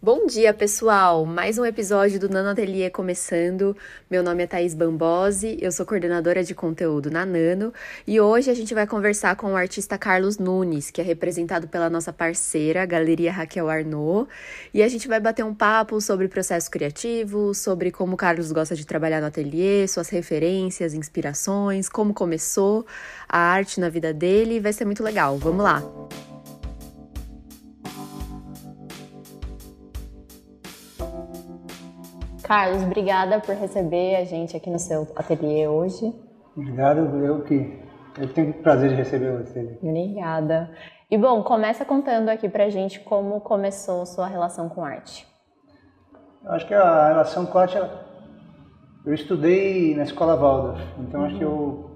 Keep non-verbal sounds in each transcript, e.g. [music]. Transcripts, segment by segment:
Bom dia, pessoal! Mais um episódio do Nano Ateliê começando. Meu nome é Thaís Bambosi, eu sou coordenadora de conteúdo na Nano e hoje a gente vai conversar com o artista Carlos Nunes, que é representado pela nossa parceira, Galeria Raquel Arnaud, e a gente vai bater um papo sobre processo criativo, sobre como o Carlos gosta de trabalhar no ateliê, suas referências, inspirações, como começou a arte na vida dele. Vai ser muito legal. Vamos lá! Carlos, obrigada por receber a gente aqui no seu ateliê hoje. Obrigado, eu que eu tenho o prazer de receber você. Obrigada. E bom, começa contando aqui pra gente como começou sua relação com arte. Eu acho que a relação com arte, eu estudei na escola Waldorf, então uhum. acho que eu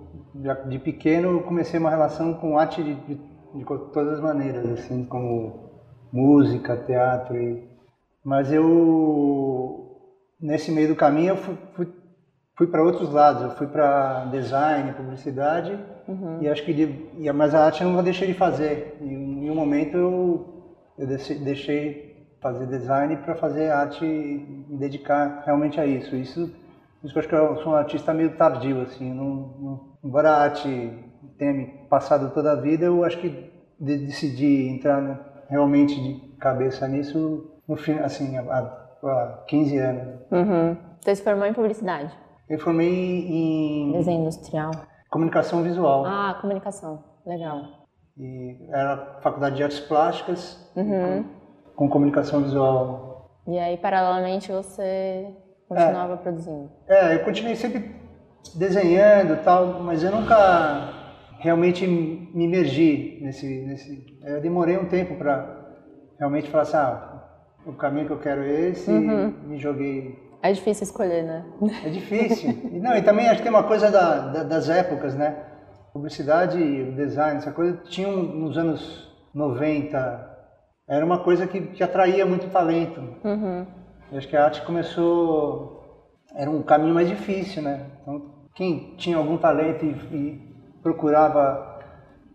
de pequeno comecei uma relação com arte de, de, de todas as maneiras, assim como música, teatro, e, mas eu nesse meio do caminho eu fui, fui, fui para outros lados. Eu fui para design, publicidade uhum. e acho que de, mas a arte eu não deixei de fazer. E, em um momento eu, eu deixei fazer design para fazer arte e me dedicar realmente a isso. Isso, isso eu acho que eu sou um artista meio tardio assim. Não, não, embora a arte tenha me passado toda a vida, eu acho que decidi entrar realmente de cabeça nisso no fim, assim, há há 15 anos. Uhum. Você se formou em publicidade? Eu formei em... Desenho industrial. Comunicação visual. Ah, comunicação. Legal. E era faculdade de artes plásticas uhum. com, com, comunicação visual. E aí, paralelamente, você continuava é, produzindo? É, eu continuei sempre desenhando tal, mas eu nunca realmente me imergi nesse... nesse eu demorei um tempo para realmente falar assim, ah, o caminho que eu quero é esse, uhum. me joguei. É difícil escolher, né? É difícil. e, não, e também acho que tem uma coisa da, da, das épocas, né? Publicidade, design, essa coisa, tinha nos anos 90, era uma coisa que, que atraía muito talento. Uhum. Acho que a arte começou, era um caminho mais difícil, né? Então, quem tinha algum talento e, e procurava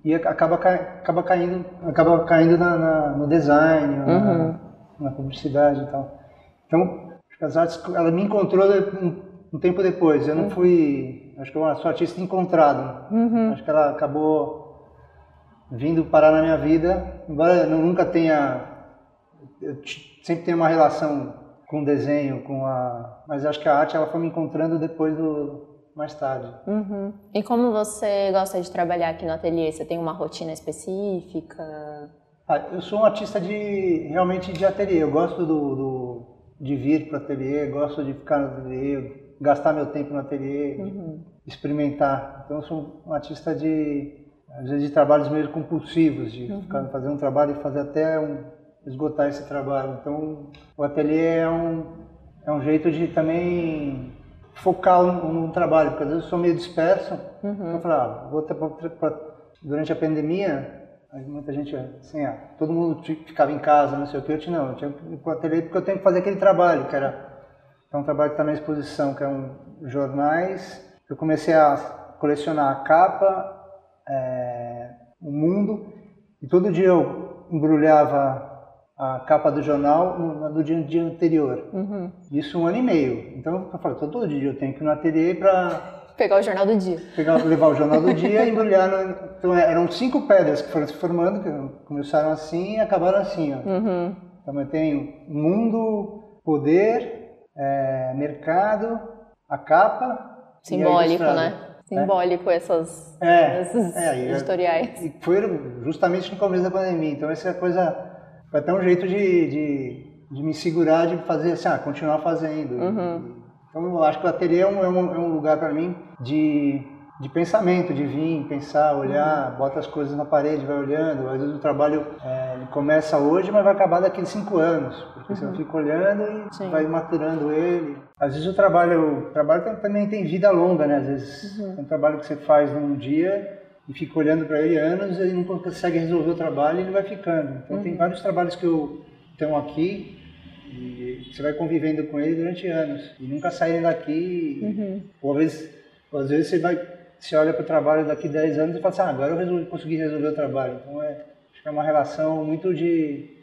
e acaba, acaba caindo, acaba caindo na, na no design, uhum. na, na publicidade e tal. Então, acho que as artes, ela me encontrou um, um tempo depois. Eu não uhum. fui, acho que eu sou artista encontrado. Uhum. Acho que ela acabou vindo parar na minha vida, embora eu nunca tenha, eu sempre tenho uma relação com o desenho, com a, mas acho que a arte ela foi me encontrando depois do mais tarde. Uhum. E como você gosta de trabalhar aqui no ateliê? Você tem uma rotina específica? Ah, eu sou um artista de realmente de ateliê. Eu gosto do, do de vir para o ateliê, gosto de ficar no ateliê, gastar meu tempo no ateliê, uhum. experimentar. Então eu sou um artista de às vezes de trabalhos meio compulsivos, de uhum. ficar, fazer um trabalho e fazer até um, esgotar esse trabalho. Então o ateliê é um é um jeito de também focar no, trabalho, porque às vezes eu sou meio disperso. Uhum. Então eu falo, ah, vou pra, durante a pandemia muita gente, assim, ah, todo mundo ficava em casa, não sei o que, eu tinha, não, eu tinha que ir para o ateliê porque eu tenho que fazer aquele trabalho, que era é um trabalho que está na exposição, que é um jornais. Eu comecei a colecionar a capa, é, o mundo, e todo dia eu embrulhava a capa do jornal no, no dia, dia anterior. Uhum. Isso um ano e meio. Então eu falei, todo dia eu tenho que ir no ateliê para Pegar o jornal do dia. Pegar, levar o jornal do dia e embrulhar. No, então é, eram cinco pedras que foram se formando, que começaram assim e acabaram assim. Ó. Uhum. Então eu tenho mundo, poder, é, mercado, a capa. Simbólico, né? Simbólico essas, é, esses é, editoriais. E foi justamente no começo da pandemia. Então essa coisa foi até um jeito de, de, de me segurar, de fazer assim, ah, continuar fazendo. Uhum. Então, eu acho que o ateliê é um, é um, é um lugar para mim de, de pensamento, de vir, pensar, olhar, uhum. bota as coisas na parede, vai olhando. Às vezes o trabalho é, começa hoje, mas vai acabar daqui a cinco anos, porque uhum. você fica olhando e Sim. vai maturando ele. Às vezes o trabalho, o trabalho também tem vida longa, né? Às vezes uhum. é um trabalho que você faz num dia e fica olhando para ele anos e não consegue resolver o trabalho e ele vai ficando. Então tem uhum. vários trabalhos que eu tenho aqui e você vai convivendo com ele durante anos e nunca sair daqui. Uhum. Ou às vezes, ou às vezes você vai, você olha para o trabalho daqui 10 anos e fala assim, ah, agora eu resolvi, consegui resolver o trabalho. Então é, acho que é uma relação muito de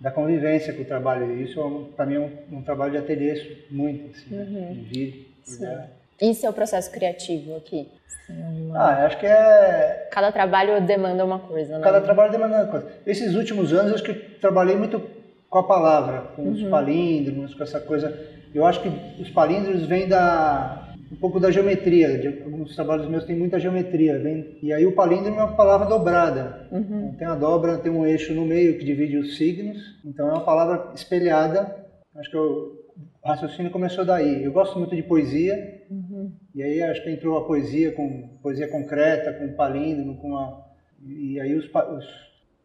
da convivência com o trabalho. E isso, é para mim, é um, um, trabalho de ateliê muito, assim, uhum. de vir, Isso é o processo criativo aqui? Uma... Ah, acho que é... Cada trabalho demanda uma coisa, né? Cada trabalho demanda uma coisa. Esses últimos anos, acho que eu trabalhei muito com a palavra, com uhum. os palíndromos, com essa coisa. Eu acho que os palíndromos vêm da um pouco da geometria. De, alguns trabalhos meus têm muita geometria. Vem, e aí o palíndromo é uma palavra dobrada. Uhum. Então, tem a dobra, tem um eixo no meio que divide os signos. Então é uma palavra espelhada. Acho que o raciocínio começou daí. Eu gosto muito de poesia. Uhum. E aí acho que entrou a poesia com poesia concreta, com palíndromo, com a e aí os, os,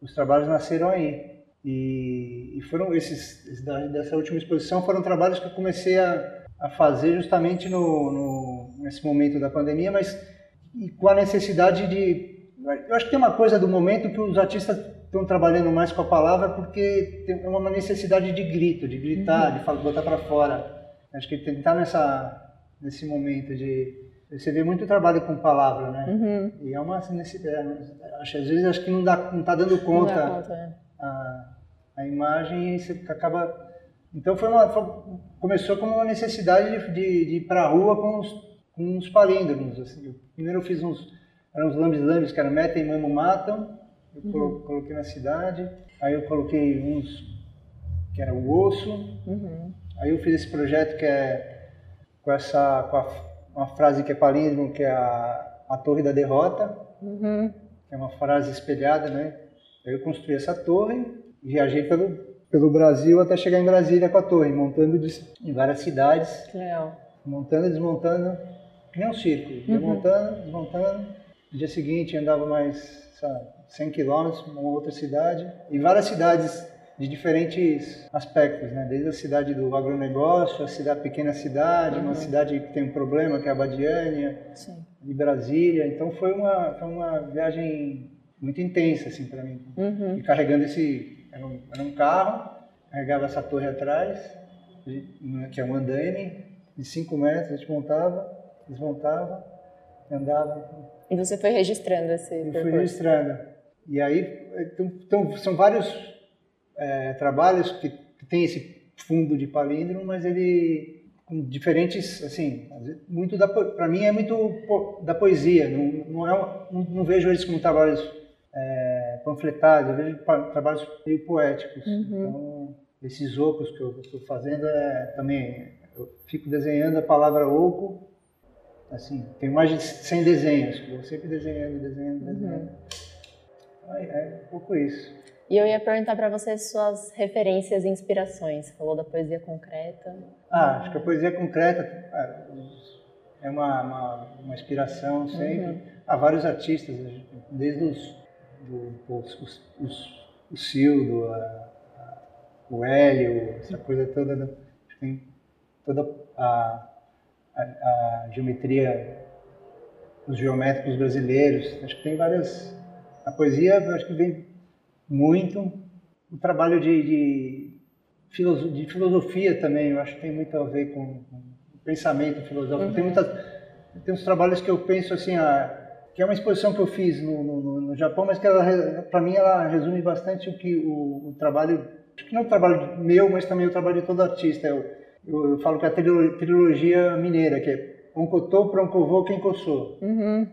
os trabalhos nasceram aí. E, e foram esses, dessa última exposição, foram trabalhos que eu comecei a, a fazer justamente no, no, nesse momento da pandemia, mas com a necessidade de. Eu acho que tem uma coisa do momento que os artistas estão trabalhando mais com a palavra porque tem uma necessidade de grito, de gritar, uhum. de falar, botar para fora. Acho que tentar nessa, nesse momento de. Você vê muito trabalho com palavra, né? Uhum. E é uma necessidade. Acho, às vezes acho que não está não tá dando conta. Não dá conta é. a, a imagem e acaba. Então foi uma, foi, começou como uma necessidade de, de, de ir para a rua com os, com os palíndromos. Assim. Primeiro eu fiz uns, eram uns lambis-lambis que eram metem, mamo, matam. Eu uhum. coloquei na cidade. Aí eu coloquei uns que era o osso. Uhum. Aí eu fiz esse projeto que é com essa com a, uma frase que é palíndromo, que é a, a torre da derrota. Uhum. Que é uma frase espelhada, né? Aí eu construí essa torre viajei pelo, pelo Brasil até chegar em Brasília com a torre, montando em várias cidades. Legal. Montando e desmontando, que nem um circo. Uhum. montando, desmontando. No dia seguinte andava mais sabe, 100 quilômetros, uma outra cidade. E várias cidades de diferentes aspectos, né? Desde a cidade do agronegócio, a cidade pequena cidade, uhum. uma cidade que tem um problema, que é a Badiânia, Sim. de Brasília. Então foi uma, foi uma viagem muito intensa assim para mim. Uhum. E carregando esse era um, era um carro, carregava essa torre atrás, que é um andaime, de 5 metros, a gente montava, desmontava, andava. E você foi registrando esse Eu fui registrando. E aí, então, então são vários é, trabalhos que, que tem esse fundo de palíndromo, mas ele com diferentes, assim, muito da para mim é muito da poesia, não, não, é, não, não vejo eles como trabalhos é, panfletados, eu vejo trabalhos meio poéticos. Uhum. Então, esses ocos que eu estou fazendo é também. Eu fico desenhando a palavra oco, assim, tem mais de 100 desenhos, eu sempre desenhando, desenhando, uhum. desenhando. Uhum. É, é um pouco isso. E eu ia perguntar para você suas referências e inspirações. Você falou da poesia concreta. Ah, acho que a poesia concreta é uma, uma, uma inspiração sempre. Uhum. Há vários artistas, desde os do, os, os, o Cildo, a, a, o Hélio, essa coisa toda, da, tem toda a, a, geometria, os geométricos brasileiros, acho que tem várias. A poesia, acho que vem muito. O trabalho de, de, de filosofia também, eu acho que tem muito a ver com, com o pensamento filosófico. Uhum. Tem, muitas, tem uns trabalhos que eu penso assim, ah, que é uma exposição que eu fiz no, no, no Japão, mas que para mim ela resume bastante o que o, o, trabalho, que não é o trabalho meu, mas também o trabalho de todo artista. Eu, eu, eu falo que é a trilogia mineira, que é Onkotô, Proncovô, Kenkossô. Uhum.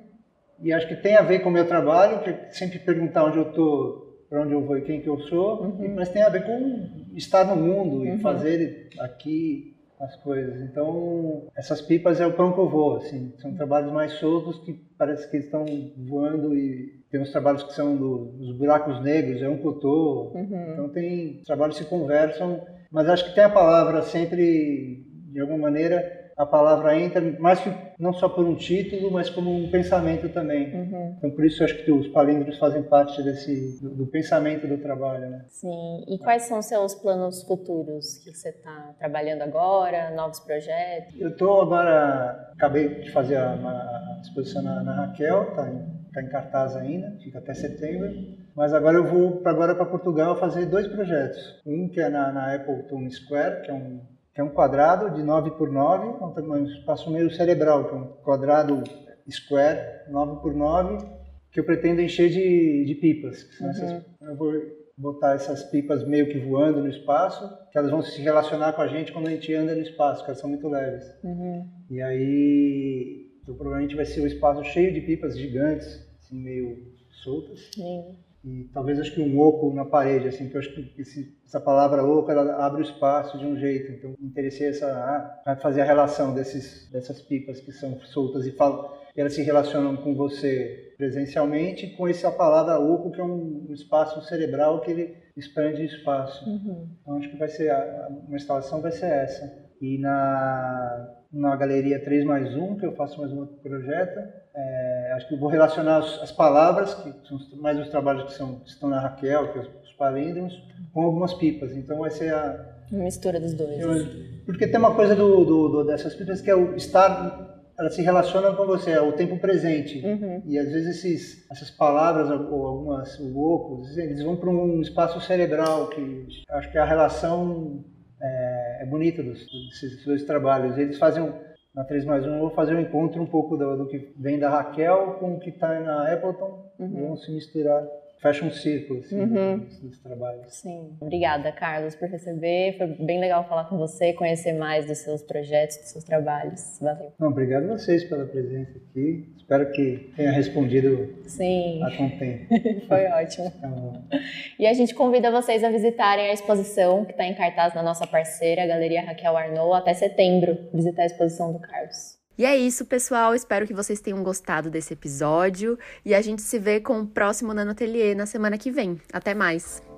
E acho que tem a ver com o meu trabalho, que é sempre perguntar onde eu estou, para onde eu vou e quem que eu sou, uhum. mas tem a ver com estar no mundo uhum. e fazer aqui as coisas. Então, essas pipas é o pão que eu vou, assim, são trabalhos mais soltos que parece que estão voando e tem uns trabalhos que são do, dos buracos negros, é um cotô, uhum. então tem trabalhos que se conversam, mas acho que tem a palavra sempre, de alguma maneira, a palavra entra mais que não só por um título, mas como um pensamento também. Uhum. Então por isso eu acho que os palíndromos fazem parte desse do, do, pensamento do trabalho, né? Sim. E quais são os seus planos futuros que você está trabalhando agora? Novos projetos? Eu estou agora acabei de fazer uma exposição na, na Raquel, tá em, tá em cartaz ainda, fica até setembro. Mas agora eu vou agora para Portugal fazer dois projetos. Um que é na, na Appleton Square, que é um que é um quadrado de 9 por 9, é um espaço meio cerebral, que é um quadrado square 9 por 9, que eu pretendo encher de, de pipas. Uhum. Essas, eu vou botar essas pipas meio que voando no espaço, que elas vão se relacionar com a gente quando a gente anda no espaço, que elas são muito leves. Uhum. E aí, então, provavelmente vai ser o espaço cheio de pipas gigantes, assim, meio soltas. Sim. E talvez acho que um oco na parede, assim, que eu acho que esse, essa palavra oco, ela abre o espaço de um jeito. Então, me interessei essa, ah, fazer a relação desses, dessas pipas que são soltas e falam, elas se relacionam com você presencialmente com essa palavra oco, que é um, um espaço cerebral que ele expande o espaço. Uhum. Então, acho que vai ser, a, uma instalação vai ser essa. E na, na galeria 3 mais 1, que eu faço mais um outro projeto, é, acho que eu vou relacionar as, as, palavras, que são mais os trabalhos que, são, que estão na Raquel, que é os, os palíndromos, com algumas pipas. Então vai ser a. Uma mistura dos dois. Eu, porque tem uma coisa do, do, do, dessas pipas que é o estar. Elas se relacionam com você, é o tempo presente. Uhum. E às vezes esses, essas palavras, ou algumas loucos, eles vão para um espaço cerebral, que acho que a relação é, é bonita dos, desses dois trabalhos. Eles fazem na 3 mais 1 eu vou fazer um encontro um pouco do, do que vem da Raquel com o que está na Appleton, uhum. vão se misturar fecha um círculo assim, uhum. nos trabalhos. Sim. Obrigada, Carlos, por receber. Foi bem legal falar com você, conhecer mais dos seus projetos, dos seus trabalhos. Valeu. Não, obrigado a vocês pela presença aqui. Espero que tenha respondido Sim. a contento. [laughs] Foi ótimo. Tá e a gente convida vocês a visitarem a exposição que está em cartaz na nossa parceira, a Galeria Raquel Arnaud, até setembro, visitar a exposição do Carlos. E é isso, pessoal. Espero que vocês tenham gostado desse episódio. E a gente se vê com o próximo Nano Atelier na semana que vem. Até mais!